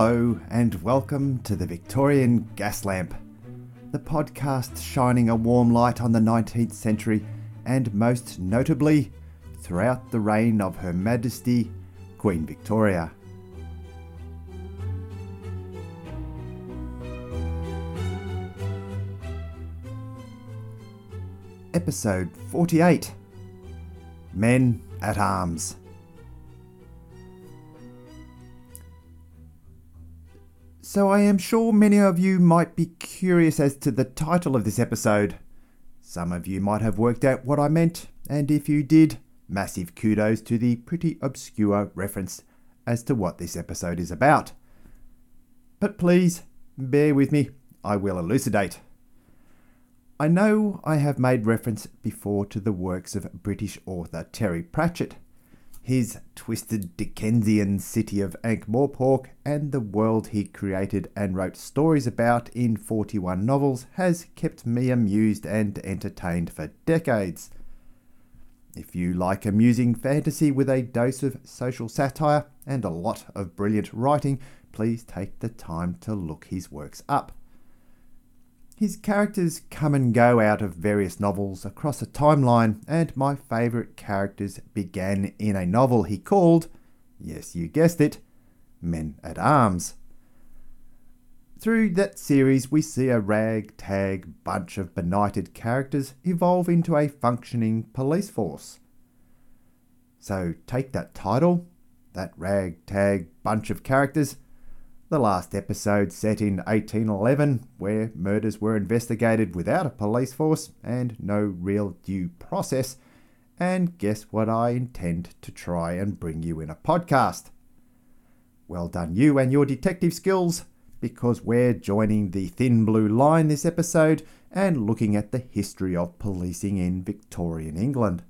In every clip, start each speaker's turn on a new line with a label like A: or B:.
A: Hello, and welcome to the Victorian Gas Lamp, the podcast shining a warm light on the 19th century and most notably throughout the reign of Her Majesty Queen Victoria. Episode 48 Men at Arms. So, I am sure many of you might be curious as to the title of this episode. Some of you might have worked out what I meant, and if you did, massive kudos to the pretty obscure reference as to what this episode is about. But please, bear with me, I will elucidate. I know I have made reference before to the works of British author Terry Pratchett his twisted Dickensian city of Ankh-Morpork and the world he created and wrote stories about in 41 novels has kept me amused and entertained for decades. If you like amusing fantasy with a dose of social satire and a lot of brilliant writing, please take the time to look his works up. His characters come and go out of various novels across a timeline, and my favourite characters began in a novel he called, yes, you guessed it, Men at Arms. Through that series, we see a ragtag bunch of benighted characters evolve into a functioning police force. So take that title, that ragtag bunch of characters, the last episode set in 1811, where murders were investigated without a police force and no real due process. And guess what I intend to try and bring you in a podcast? Well done, you and your detective skills, because we're joining the thin blue line this episode and looking at the history of policing in Victorian England.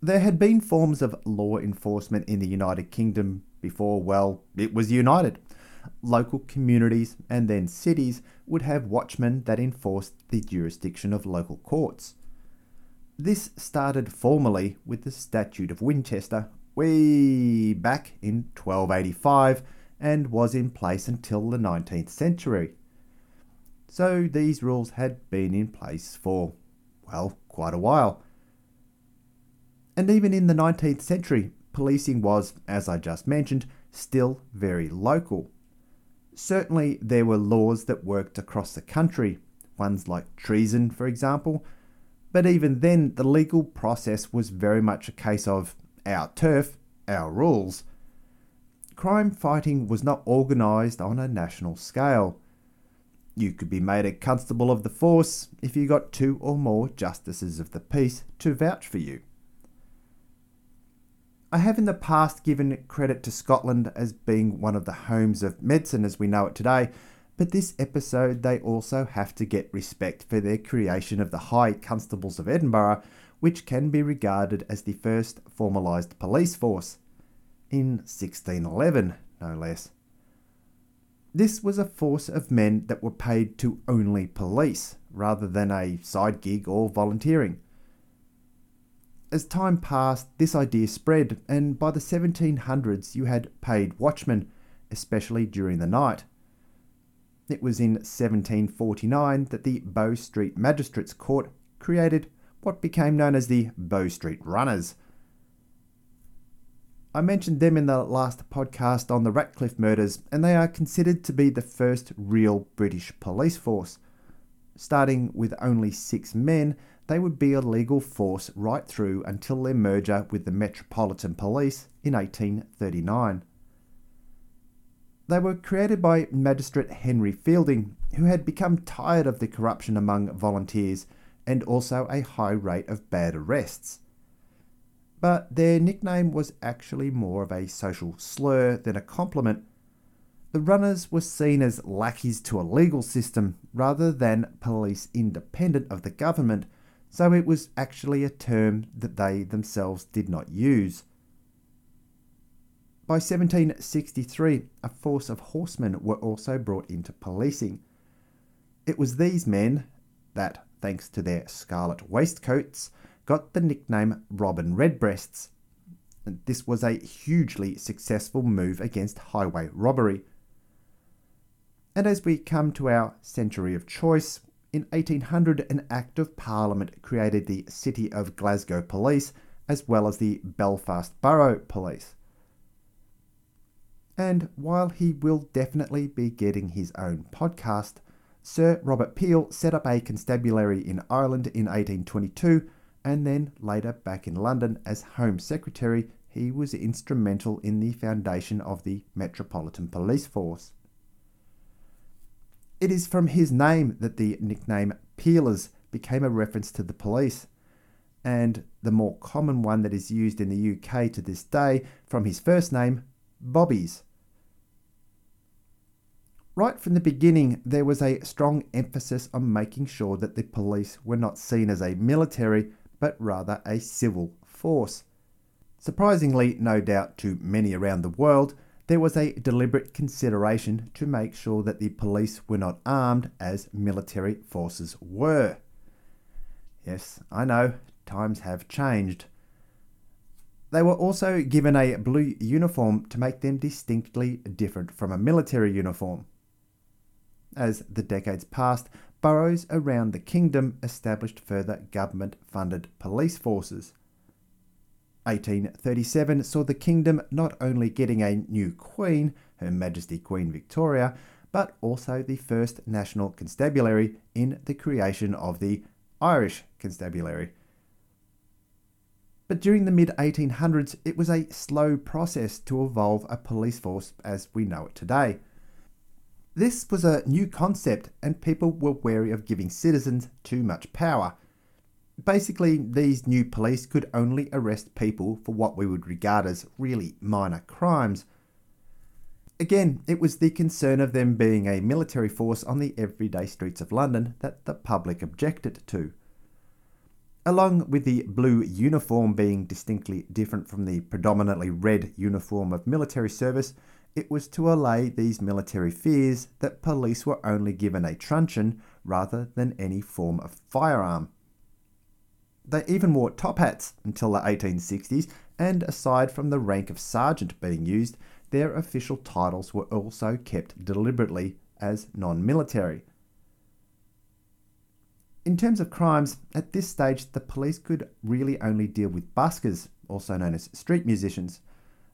A: There had been forms of law enforcement in the United Kingdom before, well, it was united local communities and then cities would have watchmen that enforced the jurisdiction of local courts. This started formally with the Statute of Winchester way back in 1285 and was in place until the 19th century. So these rules had been in place for, well, quite a while. And even in the 19th century, policing was, as I just mentioned, still very local. Certainly, there were laws that worked across the country, ones like treason, for example, but even then, the legal process was very much a case of our turf, our rules. Crime fighting was not organised on a national scale. You could be made a constable of the force if you got two or more justices of the peace to vouch for you. I have in the past given credit to Scotland as being one of the homes of medicine as we know it today, but this episode they also have to get respect for their creation of the High Constables of Edinburgh, which can be regarded as the first formalised police force. In 1611, no less. This was a force of men that were paid to only police, rather than a side gig or volunteering. As time passed, this idea spread, and by the 1700s, you had paid watchmen, especially during the night. It was in 1749 that the Bow Street Magistrates Court created what became known as the Bow Street Runners. I mentioned them in the last podcast on the Ratcliffe murders, and they are considered to be the first real British police force. Starting with only six men, they would be a legal force right through until their merger with the Metropolitan Police in 1839. They were created by Magistrate Henry Fielding, who had become tired of the corruption among volunteers and also a high rate of bad arrests. But their nickname was actually more of a social slur than a compliment. The runners were seen as lackeys to a legal system rather than police independent of the government so it was actually a term that they themselves did not use. By 1763, a force of horsemen were also brought into policing. It was these men that, thanks to their scarlet waistcoats, got the nickname Robin Redbreasts. This was a hugely successful move against highway robbery. And as we come to our century of choice, in 1800 an Act of Parliament created the City of Glasgow Police as well as the Belfast Borough Police. And while he will definitely be getting his own podcast, Sir Robert Peel set up a constabulary in Ireland in 1822 and then later back in London as Home Secretary, he was instrumental in the foundation of the Metropolitan Police Force. It is from his name that the nickname Peelers became a reference to the police, and the more common one that is used in the UK to this day from his first name, Bobbies. Right from the beginning, there was a strong emphasis on making sure that the police were not seen as a military, but rather a civil force. Surprisingly, no doubt to many around the world, there was a deliberate consideration to make sure that the police were not armed as military forces were. Yes, I know, times have changed. They were also given a blue uniform to make them distinctly different from a military uniform. As the decades passed, boroughs around the kingdom established further government funded police forces. 1837 saw the kingdom not only getting a new queen, Her Majesty Queen Victoria, but also the first national constabulary in the creation of the Irish Constabulary. But during the mid 1800s, it was a slow process to evolve a police force as we know it today. This was a new concept, and people were wary of giving citizens too much power. Basically, these new police could only arrest people for what we would regard as really minor crimes. Again, it was the concern of them being a military force on the everyday streets of London that the public objected to. Along with the blue uniform being distinctly different from the predominantly red uniform of military service, it was to allay these military fears that police were only given a truncheon rather than any form of firearm. They even wore top hats until the 1860s, and aside from the rank of sergeant being used, their official titles were also kept deliberately as non military. In terms of crimes, at this stage the police could really only deal with buskers, also known as street musicians,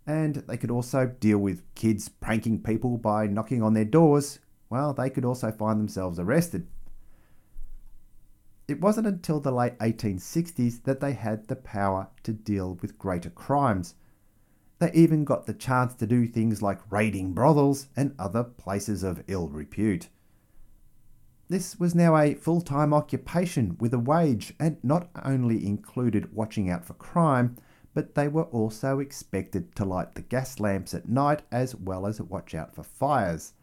A: and they could also deal with kids pranking people by knocking on their doors. Well, they could also find themselves arrested. It wasn't until the late 1860s that they had the power to deal with greater crimes. They even got the chance to do things like raiding brothels and other places of ill repute. This was now a full time occupation with a wage and not only included watching out for crime, but they were also expected to light the gas lamps at night as well as watch out for fires.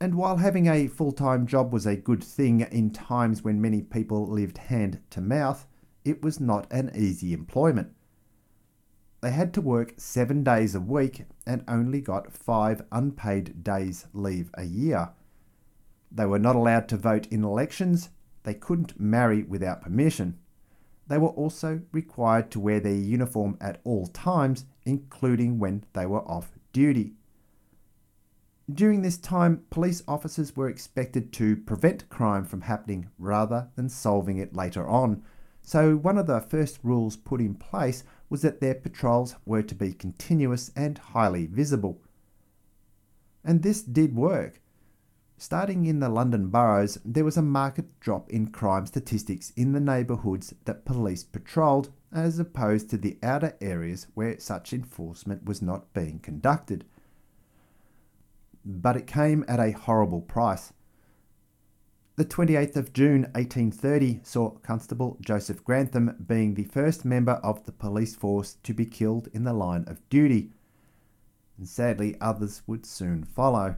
A: And while having a full time job was a good thing in times when many people lived hand to mouth, it was not an easy employment. They had to work seven days a week and only got five unpaid days leave a year. They were not allowed to vote in elections, they couldn't marry without permission they were also required to wear their uniform at all times, including when they were off duty. During this time, police officers were expected to prevent crime from happening rather than solving it later on. So, one of the first rules put in place was that their patrols were to be continuous and highly visible. And this did work. Starting in the London boroughs, there was a marked drop in crime statistics in the neighbourhoods that police patrolled, as opposed to the outer areas where such enforcement was not being conducted. But it came at a horrible price. The 28th of June 1830 saw Constable Joseph Grantham being the first member of the police force to be killed in the line of duty, and sadly others would soon follow.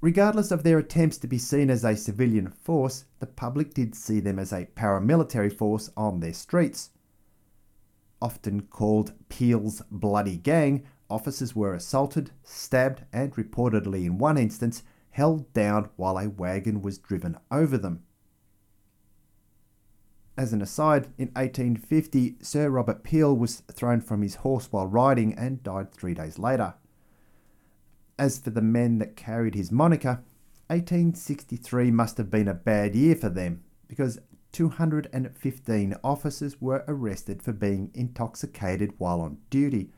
A: Regardless of their attempts to be seen as a civilian force, the public did see them as a paramilitary force on their streets. Often called Peel's Bloody Gang, officers were assaulted, stabbed, and reportedly in one instance held down while a wagon was driven over them. As an aside, in 1850, Sir Robert Peel was thrown from his horse while riding and died three days later. As for the men that carried his moniker, 1863 must have been a bad year for them because 215 officers were arrested for being intoxicated while on duty.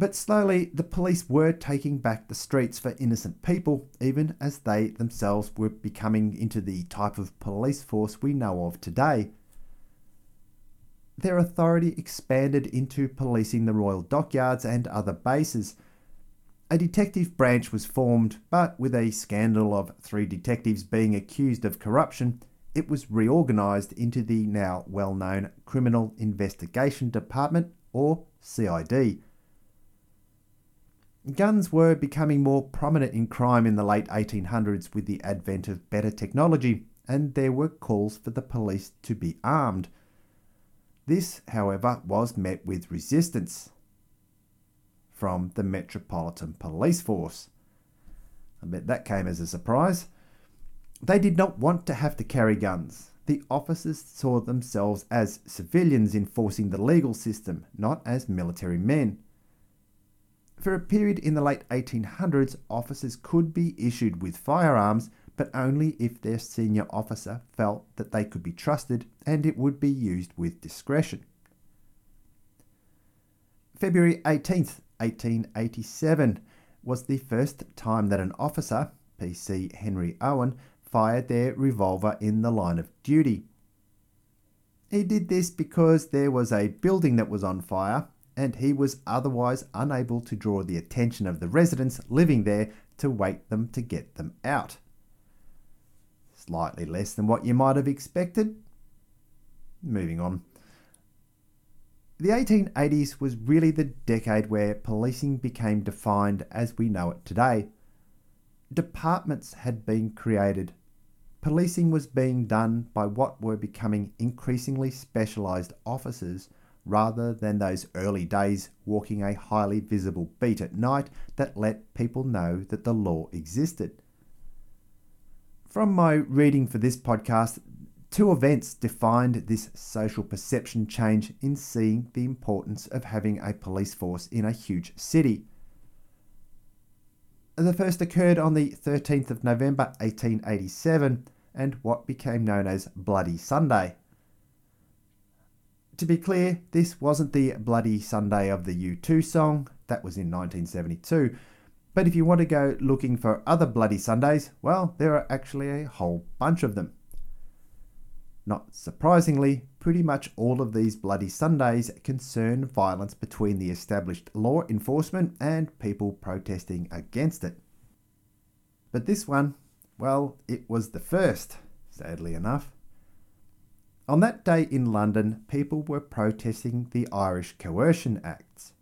A: But slowly, the police were taking back the streets for innocent people, even as they themselves were becoming into the type of police force we know of today. Their authority expanded into policing the Royal Dockyards and other bases. A detective branch was formed, but with a scandal of three detectives being accused of corruption, it was reorganised into the now well known Criminal Investigation Department, or CID. Guns were becoming more prominent in crime in the late 1800s with the advent of better technology, and there were calls for the police to be armed. This, however, was met with resistance from the Metropolitan Police Force. I bet that came as a surprise. They did not want to have to carry guns. The officers saw themselves as civilians enforcing the legal system, not as military men. For a period in the late 1800s, officers could be issued with firearms, but only if their senior officer felt that they could be trusted and it would be used with discretion. February 18th, 1887 was the first time that an officer, PC Henry Owen, fired their revolver in the line of duty. He did this because there was a building that was on fire and he was otherwise unable to draw the attention of the residents living there to wake them to get them out. Slightly less than what you might have expected. Moving on. The 1880s was really the decade where policing became defined as we know it today. Departments had been created. Policing was being done by what were becoming increasingly specialised officers rather than those early days walking a highly visible beat at night that let people know that the law existed. From my reading for this podcast, two events defined this social perception change in seeing the importance of having a police force in a huge city. The first occurred on the 13th of November 1887 and what became known as Bloody Sunday. To be clear, this wasn't the Bloody Sunday of the U2 song, that was in 1972. But if you want to go looking for other Bloody Sundays, well, there are actually a whole bunch of them. Not surprisingly, pretty much all of these Bloody Sundays concern violence between the established law enforcement and people protesting against it. But this one, well, it was the first, sadly enough. On that day in London, people were protesting the Irish Coercion Acts.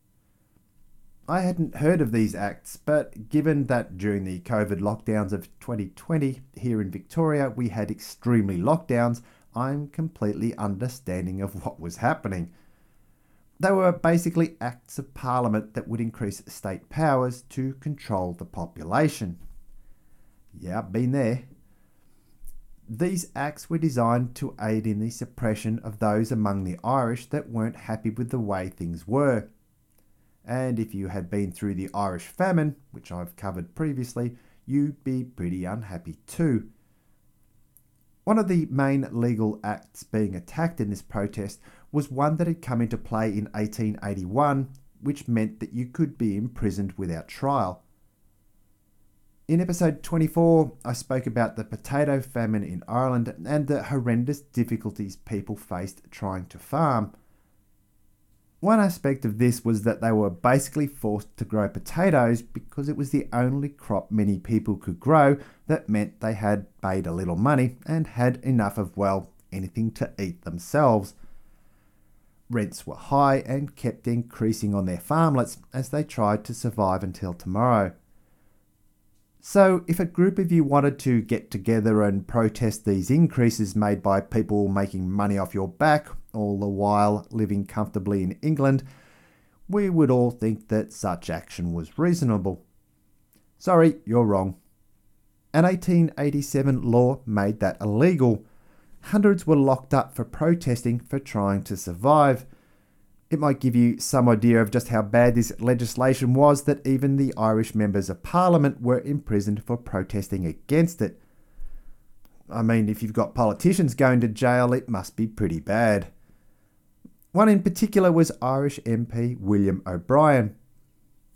A: I hadn't heard of these acts, but given that during the COVID lockdowns of 2020 here in Victoria we had extremely lockdowns, I'm completely understanding of what was happening. They were basically acts of parliament that would increase state powers to control the population. Yeah, been there. These acts were designed to aid in the suppression of those among the Irish that weren't happy with the way things were. And if you had been through the Irish famine, which I've covered previously, you'd be pretty unhappy too. One of the main legal acts being attacked in this protest was one that had come into play in 1881, which meant that you could be imprisoned without trial. In episode 24, I spoke about the potato famine in Ireland and the horrendous difficulties people faced trying to farm. One aspect of this was that they were basically forced to grow potatoes because it was the only crop many people could grow that meant they had made a little money and had enough of, well, anything to eat themselves. Rents were high and kept increasing on their farmlets as they tried to survive until tomorrow. So, if a group of you wanted to get together and protest these increases made by people making money off your back, all the while living comfortably in England, we would all think that such action was reasonable. Sorry, you're wrong. An 1887 law made that illegal. Hundreds were locked up for protesting for trying to survive. It might give you some idea of just how bad this legislation was that even the Irish members of Parliament were imprisoned for protesting against it. I mean, if you've got politicians going to jail, it must be pretty bad. One in particular was Irish MP William O'Brien.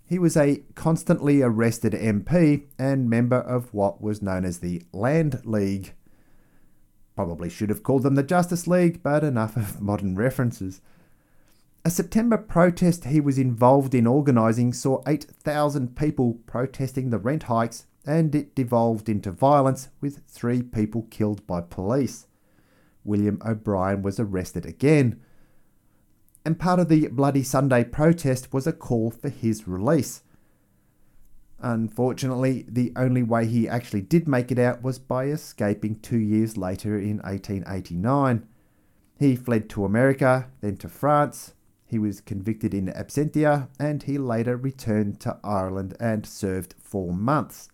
A: He was a constantly arrested MP and member of what was known as the Land League. Probably should have called them the Justice League, but enough of modern references. A September protest he was involved in organising saw 8,000 people protesting the rent hikes, and it devolved into violence with three people killed by police. William O'Brien was arrested again. And part of the Bloody Sunday protest was a call for his release. Unfortunately, the only way he actually did make it out was by escaping two years later in 1889. He fled to America, then to France, he was convicted in absentia and he later returned to Ireland and served four months.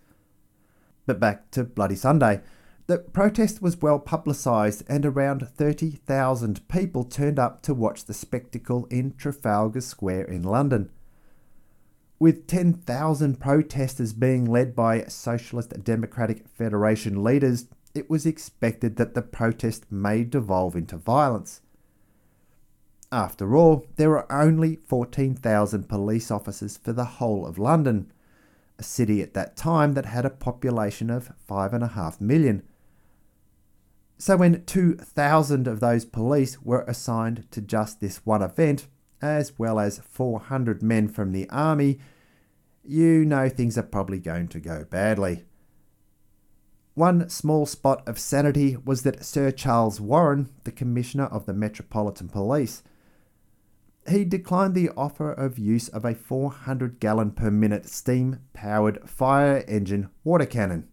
A: But back to Bloody Sunday. The protest was well publicised and around 30,000 people turned up to watch the spectacle in Trafalgar Square in London. With 10,000 protesters being led by Socialist Democratic Federation leaders, it was expected that the protest may devolve into violence. After all, there were only 14,000 police officers for the whole of London, a city at that time that had a population of 5.5 million. So, when 2,000 of those police were assigned to just this one event, as well as 400 men from the army, you know things are probably going to go badly. One small spot of sanity was that Sir Charles Warren, the Commissioner of the Metropolitan Police, he declined the offer of use of a 400 gallon per minute steam powered fire engine water cannon.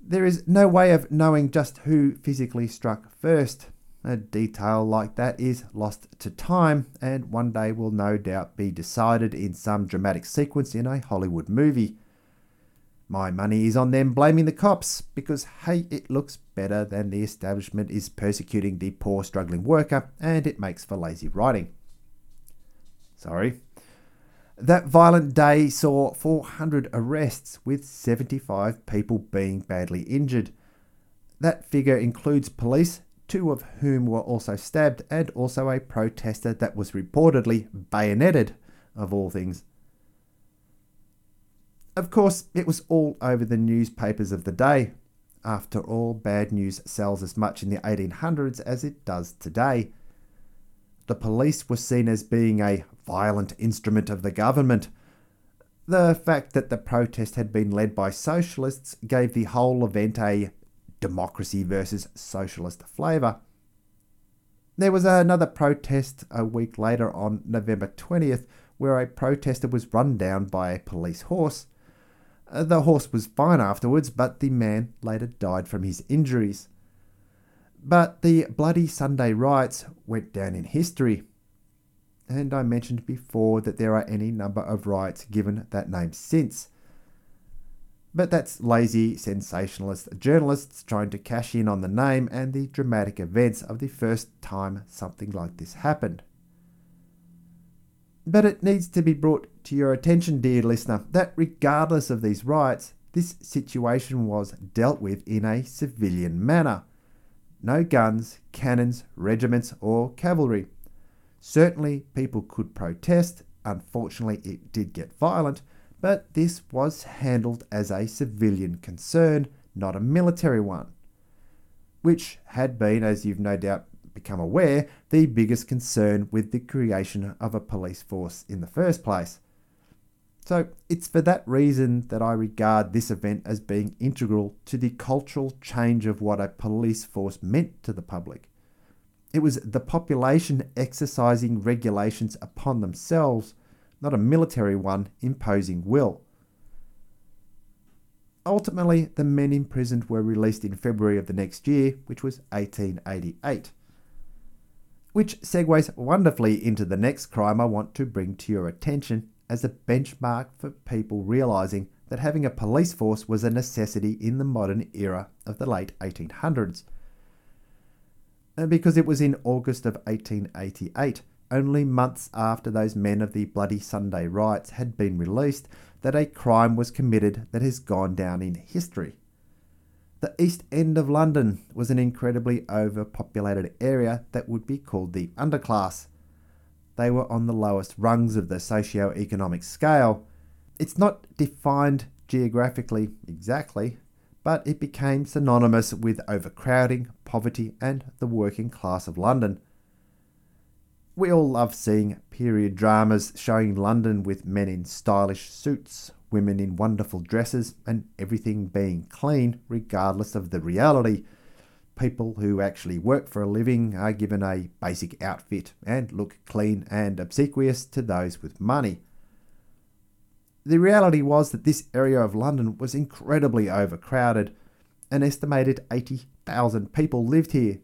A: There is no way of knowing just who physically struck first. A detail like that is lost to time and one day will no doubt be decided in some dramatic sequence in a Hollywood movie. My money is on them blaming the cops because, hey, it looks better than the establishment is persecuting the poor struggling worker and it makes for lazy writing. Sorry. That violent day saw 400 arrests with 75 people being badly injured. That figure includes police, two of whom were also stabbed, and also a protester that was reportedly bayoneted, of all things. Of course, it was all over the newspapers of the day. After all, bad news sells as much in the 1800s as it does today. The police were seen as being a violent instrument of the government. The fact that the protest had been led by socialists gave the whole event a democracy versus socialist flavour. There was another protest a week later on November 20th where a protester was run down by a police horse. Uh, the horse was fine afterwards, but the man later died from his injuries. But the Bloody Sunday riots went down in history. And I mentioned before that there are any number of riots given that name since. But that's lazy, sensationalist journalists trying to cash in on the name and the dramatic events of the first time something like this happened. But it needs to be brought to your attention, dear listener, that regardless of these riots, this situation was dealt with in a civilian manner. No guns, cannons, regiments, or cavalry. Certainly, people could protest. Unfortunately, it did get violent, but this was handled as a civilian concern, not a military one. Which had been, as you've no doubt become aware, the biggest concern with the creation of a police force in the first place. So it's for that reason that I regard this event as being integral to the cultural change of what a police force meant to the public. It was the population exercising regulations upon themselves, not a military one imposing will. Ultimately, the men imprisoned were released in February of the next year, which was 1888 which segues wonderfully into the next crime I want to bring to your attention as a benchmark for people realising that having a police force was a necessity in the modern era of the late 1800s. And because it was in August of 1888, only months after those men of the Bloody Sunday riots had been released, that a crime was committed that has gone down in history. The East End of London was an incredibly overpopulated area that would be called the underclass. They were on the lowest rungs of the socio economic scale. It's not defined geographically exactly, but it became synonymous with overcrowding, poverty, and the working class of London. We all love seeing period dramas showing London with men in stylish suits, women in wonderful dresses, and everything being clean, regardless of the reality. People who actually work for a living are given a basic outfit and look clean and obsequious to those with money. The reality was that this area of London was incredibly overcrowded. An estimated 80,000 people lived here,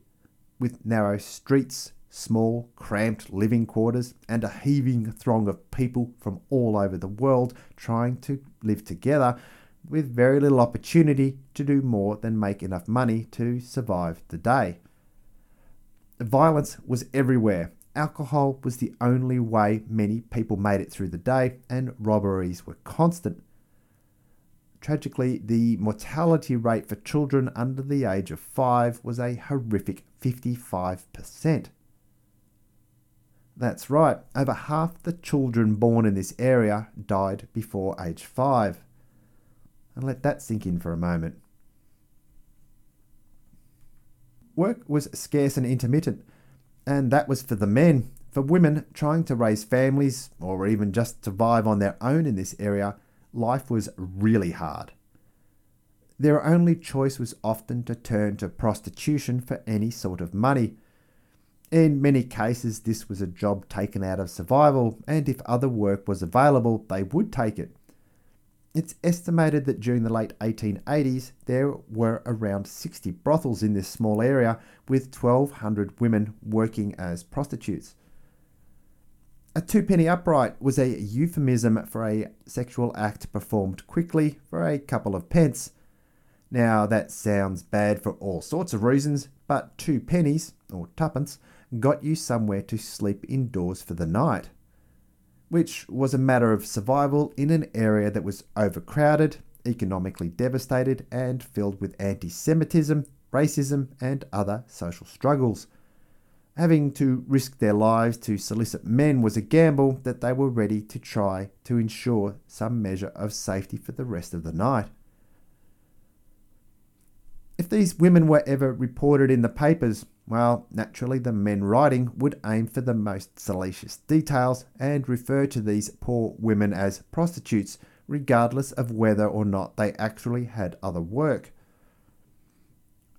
A: with narrow streets, small, cramped living quarters, and a heaving throng of people from all over the world trying to live together with very little opportunity to do more than make enough money to survive the day. Violence was everywhere. Alcohol was the only way many people made it through the day, and robberies were constant. Tragically, the mortality rate for children under the age of five was a horrific 55%. That's right, over half the children born in this area died before age 5. And let that sink in for a moment. Work was scarce and intermittent, and that was for the men. For women trying to raise families or even just survive on their own in this area, life was really hard. Their only choice was often to turn to prostitution for any sort of money in many cases, this was a job taken out of survival, and if other work was available, they would take it. It's estimated that during the late 1880s, there were around 60 brothels in this small area, with 1,200 women working as prostitutes. A twopenny upright was a euphemism for a sexual act performed quickly for a couple of pence. Now, that sounds bad for all sorts of reasons, but two pennies, or tuppence, got you somewhere to sleep indoors for the night, which was a matter of survival in an area that was overcrowded, economically devastated, and filled with anti Semitism, racism, and other social struggles. Having to risk their lives to solicit men was a gamble that they were ready to try to ensure some measure of safety for the rest of the night. If these women were ever reported in the papers, well, naturally, the men writing would aim for the most salacious details and refer to these poor women as prostitutes, regardless of whether or not they actually had other work.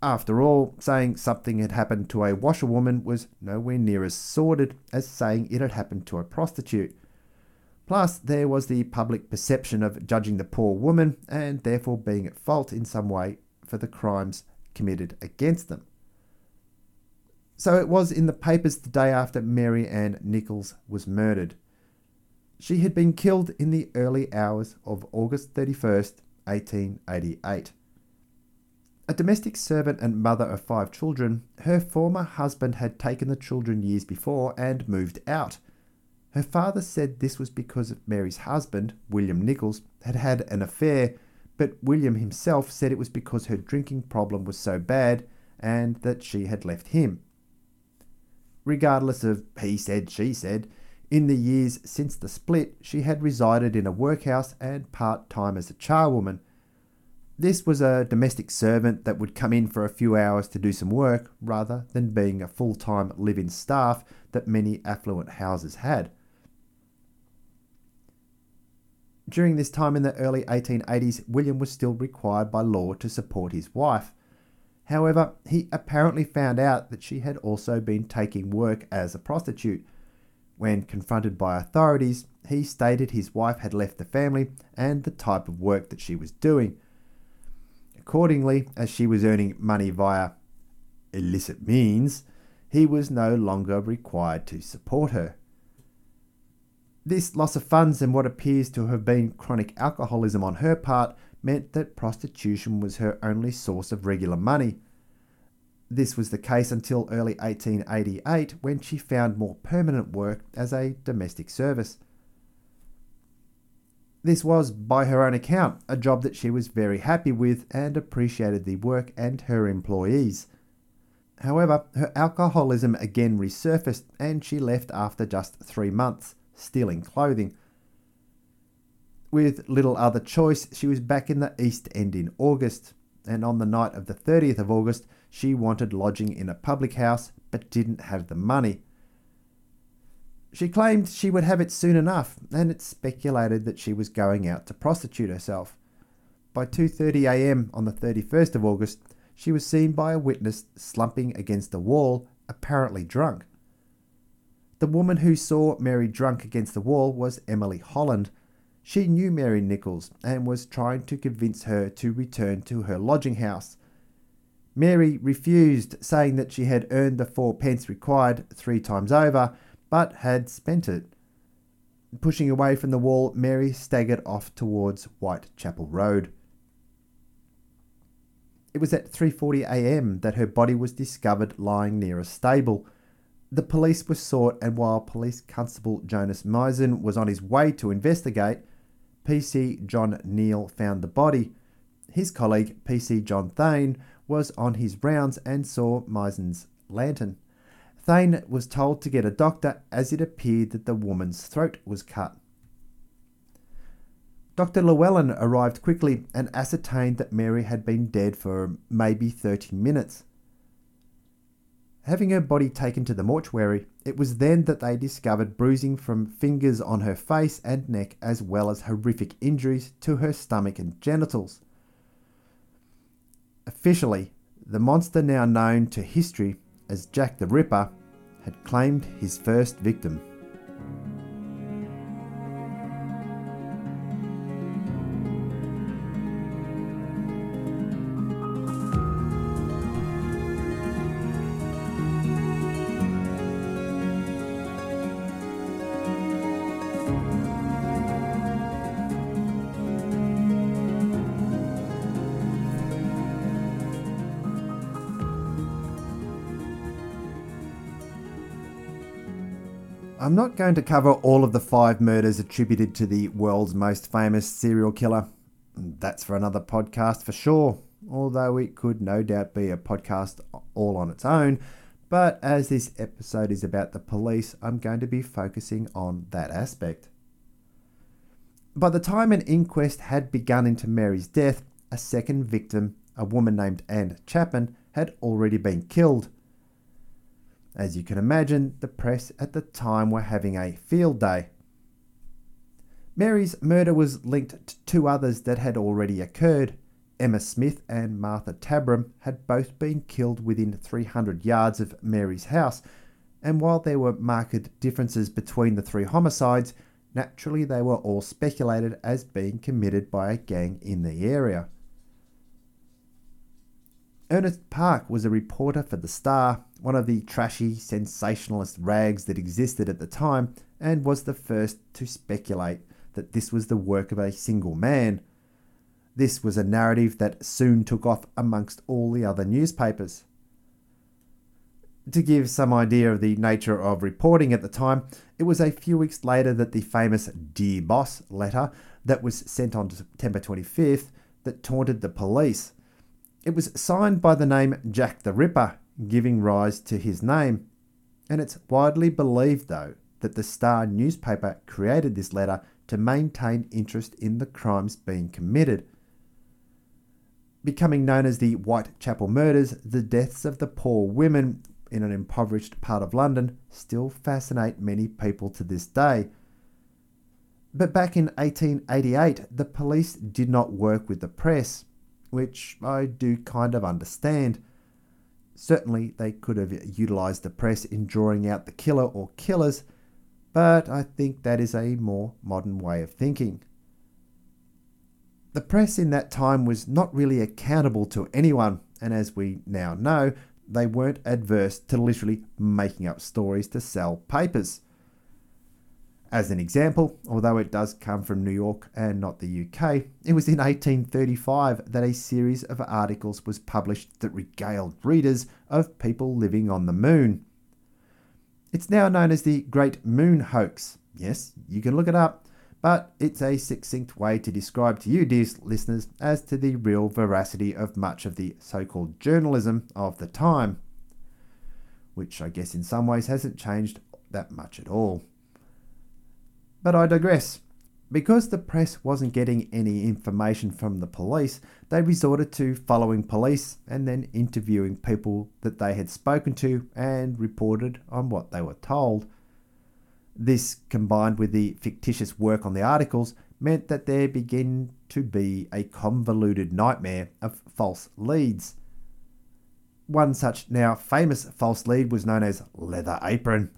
A: After all, saying something had happened to a washerwoman was nowhere near as sordid as saying it had happened to a prostitute. Plus, there was the public perception of judging the poor woman and therefore being at fault in some way for the crimes committed against them. So it was in the papers the day after Mary Ann Nichols was murdered. She had been killed in the early hours of August 31st, 1888. A domestic servant and mother of five children, her former husband had taken the children years before and moved out. Her father said this was because Mary's husband, William Nichols, had had an affair, but William himself said it was because her drinking problem was so bad and that she had left him regardless of he said, she said. In the years since the split, she had resided in a workhouse and part time as a charwoman. This was a domestic servant that would come in for a few hours to do some work rather than being a full time live in staff that many affluent houses had. During this time in the early 1880s, William was still required by law to support his wife. However, he apparently found out that she had also been taking work as a prostitute. When confronted by authorities, he stated his wife had left the family and the type of work that she was doing. Accordingly, as she was earning money via illicit means, he was no longer required to support her. This loss of funds and what appears to have been chronic alcoholism on her part meant that prostitution was her only source of regular money. This was the case until early 1888 when she found more permanent work as a domestic service. This was, by her own account, a job that she was very happy with and appreciated the work and her employees. However, her alcoholism again resurfaced and she left after just three months, stealing clothing. With little other choice, she was back in the East End in August, and on the night of the 30th of August, she wanted lodging in a public house but didn't have the money. She claimed she would have it soon enough, and it's speculated that she was going out to prostitute herself. By 2:30 a.m. on the 31st of August, she was seen by a witness slumping against a wall, apparently drunk. The woman who saw Mary drunk against the wall was Emily Holland. She knew Mary Nichols and was trying to convince her to return to her lodging house. Mary refused, saying that she had earned the four pence required three times over but had spent it. Pushing away from the wall, Mary staggered off towards Whitechapel Road. It was at 3:40 a.m. that her body was discovered lying near a stable. The police were sought, and while Police Constable Jonas Mizen was on his way to investigate, PC John Neil found the body. His colleague, PC John Thain, was on his rounds and saw Mizen's lantern. Thain was told to get a doctor as it appeared that the woman's throat was cut. Dr. Llewellyn arrived quickly and ascertained that Mary had been dead for maybe 30 minutes. Having her body taken to the mortuary, it was then that they discovered bruising from fingers on her face and neck, as well as horrific injuries to her stomach and genitals. Officially, the monster now known to history as Jack the Ripper had claimed his first victim. I'm not going to cover all of the five murders attributed to the world's most famous serial killer. That's for another podcast for sure, although it could no doubt be a podcast all on its own. But as this episode is about the police, I'm going to be focusing on that aspect. By the time an inquest had begun into Mary's death, a second victim, a woman named Anne Chapman, had already been killed. As you can imagine, the press at the time were having a field day. Mary's murder was linked to two others that had already occurred. Emma Smith and Martha Tabram had both been killed within 300 yards of Mary's house, and while there were marked differences between the three homicides, naturally they were all speculated as being committed by a gang in the area. Ernest Parke was a reporter for The Star, one of the trashy, sensationalist rags that existed at the time, and was the first to speculate that this was the work of a single man. This was a narrative that soon took off amongst all the other newspapers. To give some idea of the nature of reporting at the time, it was a few weeks later that the famous Dear Boss letter that was sent on September 25th that taunted the police it was signed by the name Jack the Ripper, giving rise to his name. And it's widely believed, though, that the Star newspaper created this letter to maintain interest in the crimes being committed. Becoming known as the Whitechapel murders, the deaths of the poor women in an impoverished part of London still fascinate many people to this day. But back in 1888, the police did not work with the press which I do kind of understand. Certainly, they could have utilised the press in drawing out the killer or killers, but I think that is a more modern way of thinking. The press in that time was not really accountable to anyone, and as we now know, they weren't adverse to literally making up stories to sell papers. As an example, although it does come from New York and not the UK, it was in 1835 that a series of articles was published that regaled readers of people living on the moon. It's now known as the Great Moon Hoax. Yes, you can look it up, but it's a succinct way to describe to you, dear listeners, as to the real veracity of much of the so called journalism of the time, which I guess in some ways hasn't changed that much at all. But I digress. Because the press wasn't getting any information from the police, they resorted to following police and then interviewing people that they had spoken to and reported on what they were told. This, combined with the fictitious work on the articles, meant that there began to be a convoluted nightmare of false leads. One such now famous false lead was known as Leather Apron.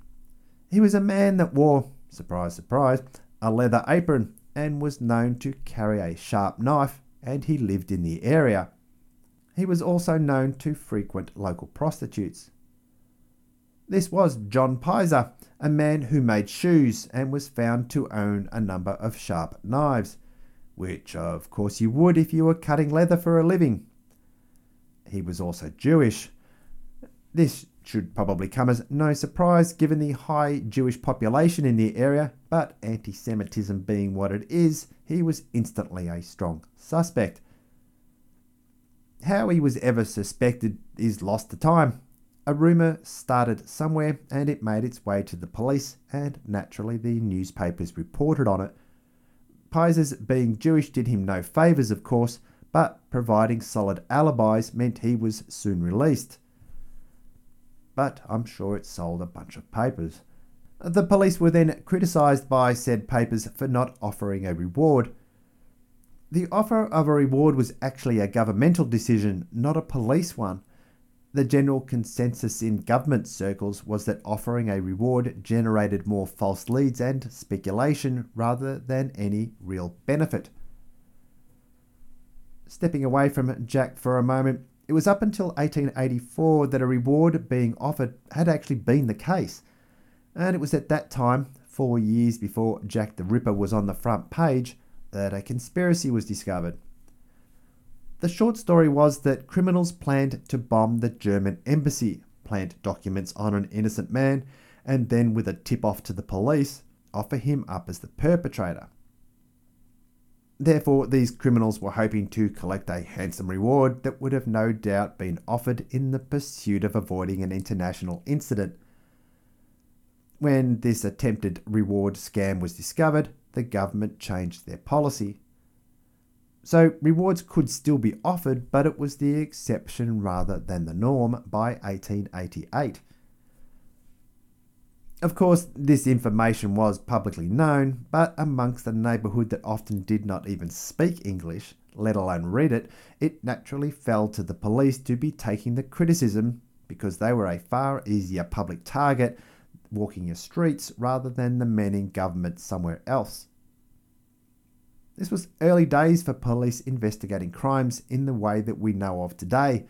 A: He was a man that wore surprise, surprise, a leather apron and was known to carry a sharp knife, and he lived in the area. He was also known to frequent local prostitutes. This was John Pizer, a man who made shoes and was found to own a number of sharp knives, which of course you would if you were cutting leather for a living. He was also Jewish. This should probably come as no surprise given the high Jewish population in the area, but anti Semitism being what it is, he was instantly a strong suspect. How he was ever suspected is lost to time. A rumour started somewhere and it made its way to the police, and naturally the newspapers reported on it. Pizer's being Jewish did him no favours, of course, but providing solid alibis meant he was soon released but I'm sure it sold a bunch of papers. The police were then criticised by said papers for not offering a reward. The offer of a reward was actually a governmental decision, not a police one. The general consensus in government circles was that offering a reward generated more false leads and speculation rather than any real benefit. Stepping away from Jack for a moment, it was up until 1884 that a reward being offered had actually been the case. And it was at that time, four years before Jack the Ripper was on the front page, that a conspiracy was discovered. The short story was that criminals planned to bomb the German embassy, plant documents on an innocent man, and then, with a tip off to the police, offer him up as the perpetrator. Therefore, these criminals were hoping to collect a handsome reward that would have no doubt been offered in the pursuit of avoiding an international incident. When this attempted reward scam was discovered, the government changed their policy. So, rewards could still be offered, but it was the exception rather than the norm by 1888. Of course, this information was publicly known, but amongst a neighbourhood that often did not even speak English, let alone read it, it naturally fell to the police to be taking the criticism because they were a far easier public target walking your streets rather than the men in government somewhere else. This was early days for police investigating crimes in the way that we know of today.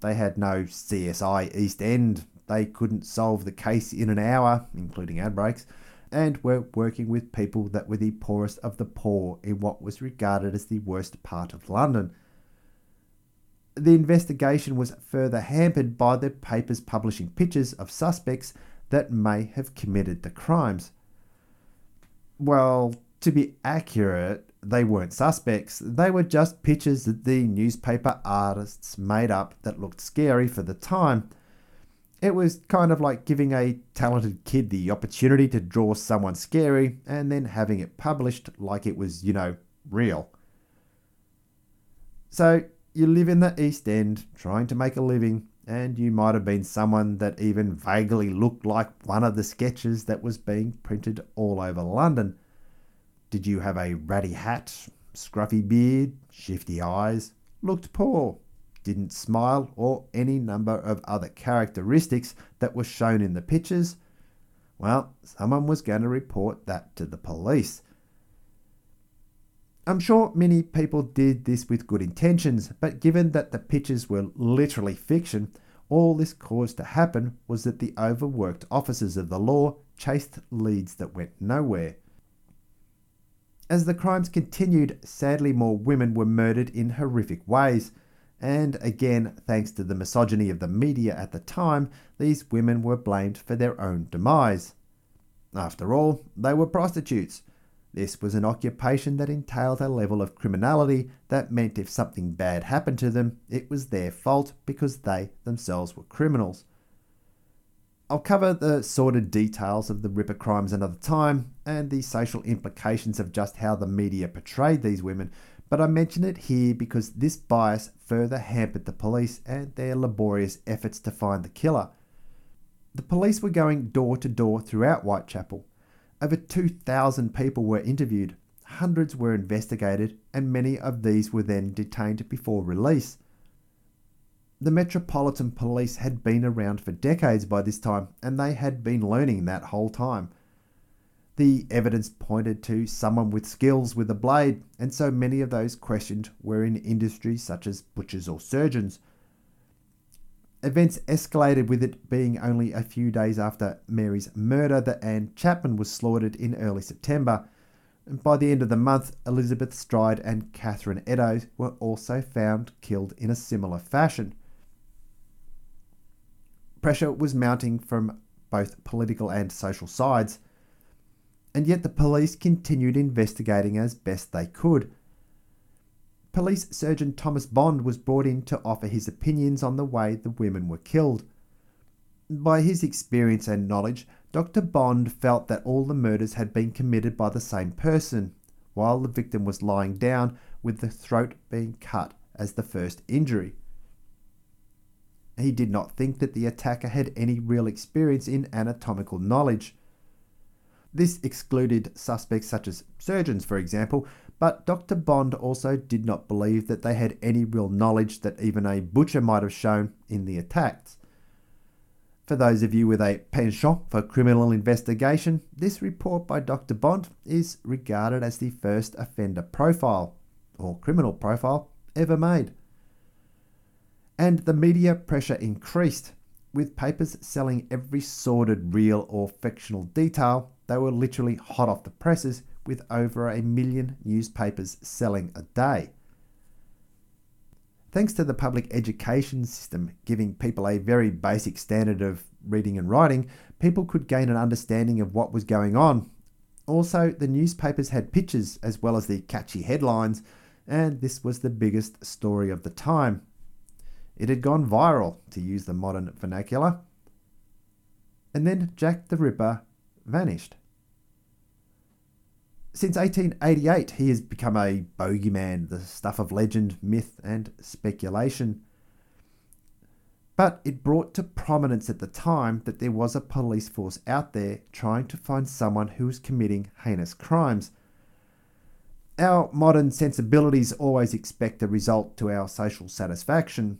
A: They had no CSI East End they couldn't solve the case in an hour, including ad breaks, and were working with people that were the poorest of the poor in what was regarded as the worst part of London. The investigation was further hampered by the papers publishing pictures of suspects that may have committed the crimes. Well, to be accurate, they weren't suspects. They were just pictures that the newspaper artists made up that looked scary for the time. It was kind of like giving a talented kid the opportunity to draw someone scary and then having it published like it was, you know, real. So you live in the East End trying to make a living, and you might have been someone that even vaguely looked like one of the sketches that was being printed all over London. Did you have a ratty hat, scruffy beard, shifty eyes, looked poor, didn't smile, or any number of other characteristics that were shown in the pictures, well, someone was going to report that to the police. I'm sure many people did this with good intentions, but given that the pictures were literally fiction, all this caused to happen was that the overworked officers of the law chased leads that went nowhere. As the crimes continued, sadly, more women were murdered in horrific ways. And again, thanks to the misogyny of the media at the time, these women were blamed for their own demise. After all, they were prostitutes. This was an occupation that entailed a level of criminality that meant if something bad happened to them, it was their fault because they themselves were criminals. I'll cover the sordid details of the Ripper crimes another time and the social implications of just how the media portrayed these women, but I mention it here because this bias further hampered the police and their laborious efforts to find the killer. The police were going door to door throughout Whitechapel. Over 2,000 people were interviewed, hundreds were investigated, and many of these were then detained before release. The Metropolitan Police had been around for decades by this time, and they had been learning that whole time. The evidence pointed to someone with skills with a blade, and so many of those questioned were in industries such as butchers or surgeons. Events escalated with it being only a few days after Mary's murder that Anne Chapman was slaughtered in early September. And by the end of the month, Elizabeth Stride and Catherine Eddowes were also found killed in a similar fashion. Pressure was mounting from both political and social sides, and yet the police continued investigating as best they could. Police Surgeon Thomas Bond was brought in to offer his opinions on the way the women were killed. By his experience and knowledge, Dr. Bond felt that all the murders had been committed by the same person, while the victim was lying down with the throat being cut as the first injury. He did not think that the attacker had any real experience in anatomical knowledge. This excluded suspects such as surgeons, for example, but Dr. Bond also did not believe that they had any real knowledge that even a butcher might have shown in the attacks. For those of you with a penchant for criminal investigation, this report by Dr. Bond is regarded as the first offender profile, or criminal profile, ever made. And the media pressure increased, with papers selling every sordid real or fictional detail. They were literally hot off the presses with over a million newspapers selling a day. Thanks to the public education system giving people a very basic standard of reading and writing, people could gain an understanding of what was going on. Also, the newspapers had pictures as well as the catchy headlines, and this was the biggest story of the time. It had gone viral, to use the modern vernacular. And then Jack the Ripper vanished. Since 1888, he has become a bogeyman, the stuff of legend, myth, and speculation. But it brought to prominence at the time that there was a police force out there trying to find someone who was committing heinous crimes. Our modern sensibilities always expect a result to our social satisfaction,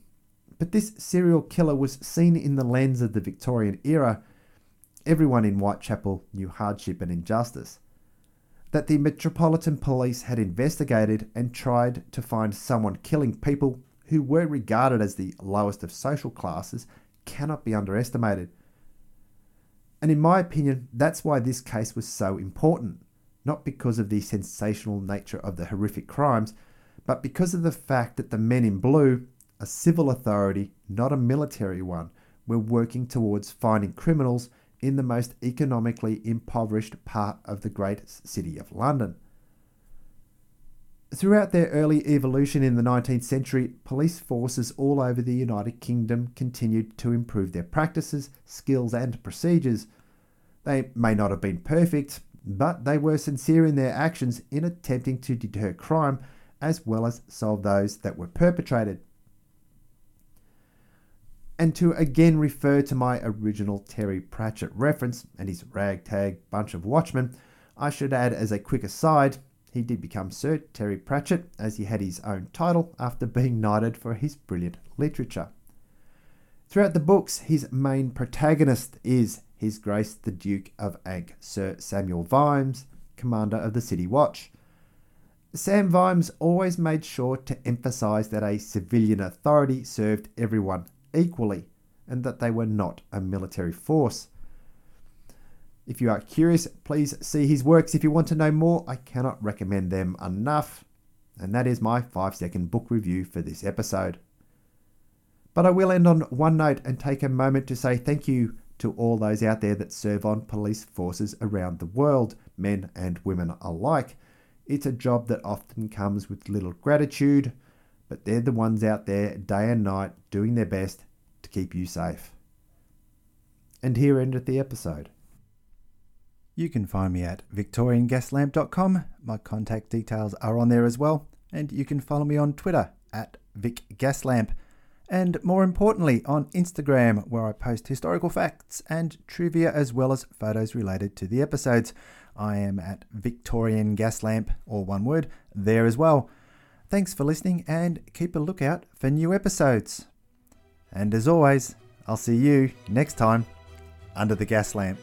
A: but this serial killer was seen in the lens of the Victorian era. Everyone in Whitechapel knew hardship and injustice that the Metropolitan Police had investigated and tried to find someone killing people who were regarded as the lowest of social classes cannot be underestimated. And in my opinion, that's why this case was so important. Not because of the sensational nature of the horrific crimes, but because of the fact that the men in blue, a civil authority, not a military one, were working towards finding criminals in the most economically impoverished part of the great city of London. Throughout their early evolution in the 19th century, police forces all over the United Kingdom continued to improve their practices, skills, and procedures. They may not have been perfect, but they were sincere in their actions in attempting to deter crime as well as solve those that were perpetrated and to again refer to my original Terry Pratchett reference and his ragtag bunch of watchmen, I should add as a quick aside, he did become Sir Terry Pratchett as he had his own title after being knighted for his brilliant literature. Throughout the books, his main protagonist is His Grace the Duke of Ankh, Sir Samuel Vimes, commander of the City Watch. Sam Vimes always made sure to emphasise that a civilian authority served everyone equally and that they were not a military force. If you are curious, please see his works. If you want to know more, I cannot recommend them enough. And that is my five second book review for this episode. But I will end on one note and take a moment to say thank you to all those out there that serve on police forces around the world, men and women alike. It's a job that often comes with little gratitude, but they're the ones out there day and night doing their best to keep you safe. And here endeth the episode. You can find me at victoriangaslamp.com. My contact details are on there as well. And you can follow me on Twitter at vicgaslamp. And more importantly, on Instagram, where I post historical facts and trivia as well as photos related to the episodes. I am at Victorian Gaslamp, or one word, there as well. Thanks for listening and keep a lookout for new episodes. And as always, I'll see you next time under the gas lamp.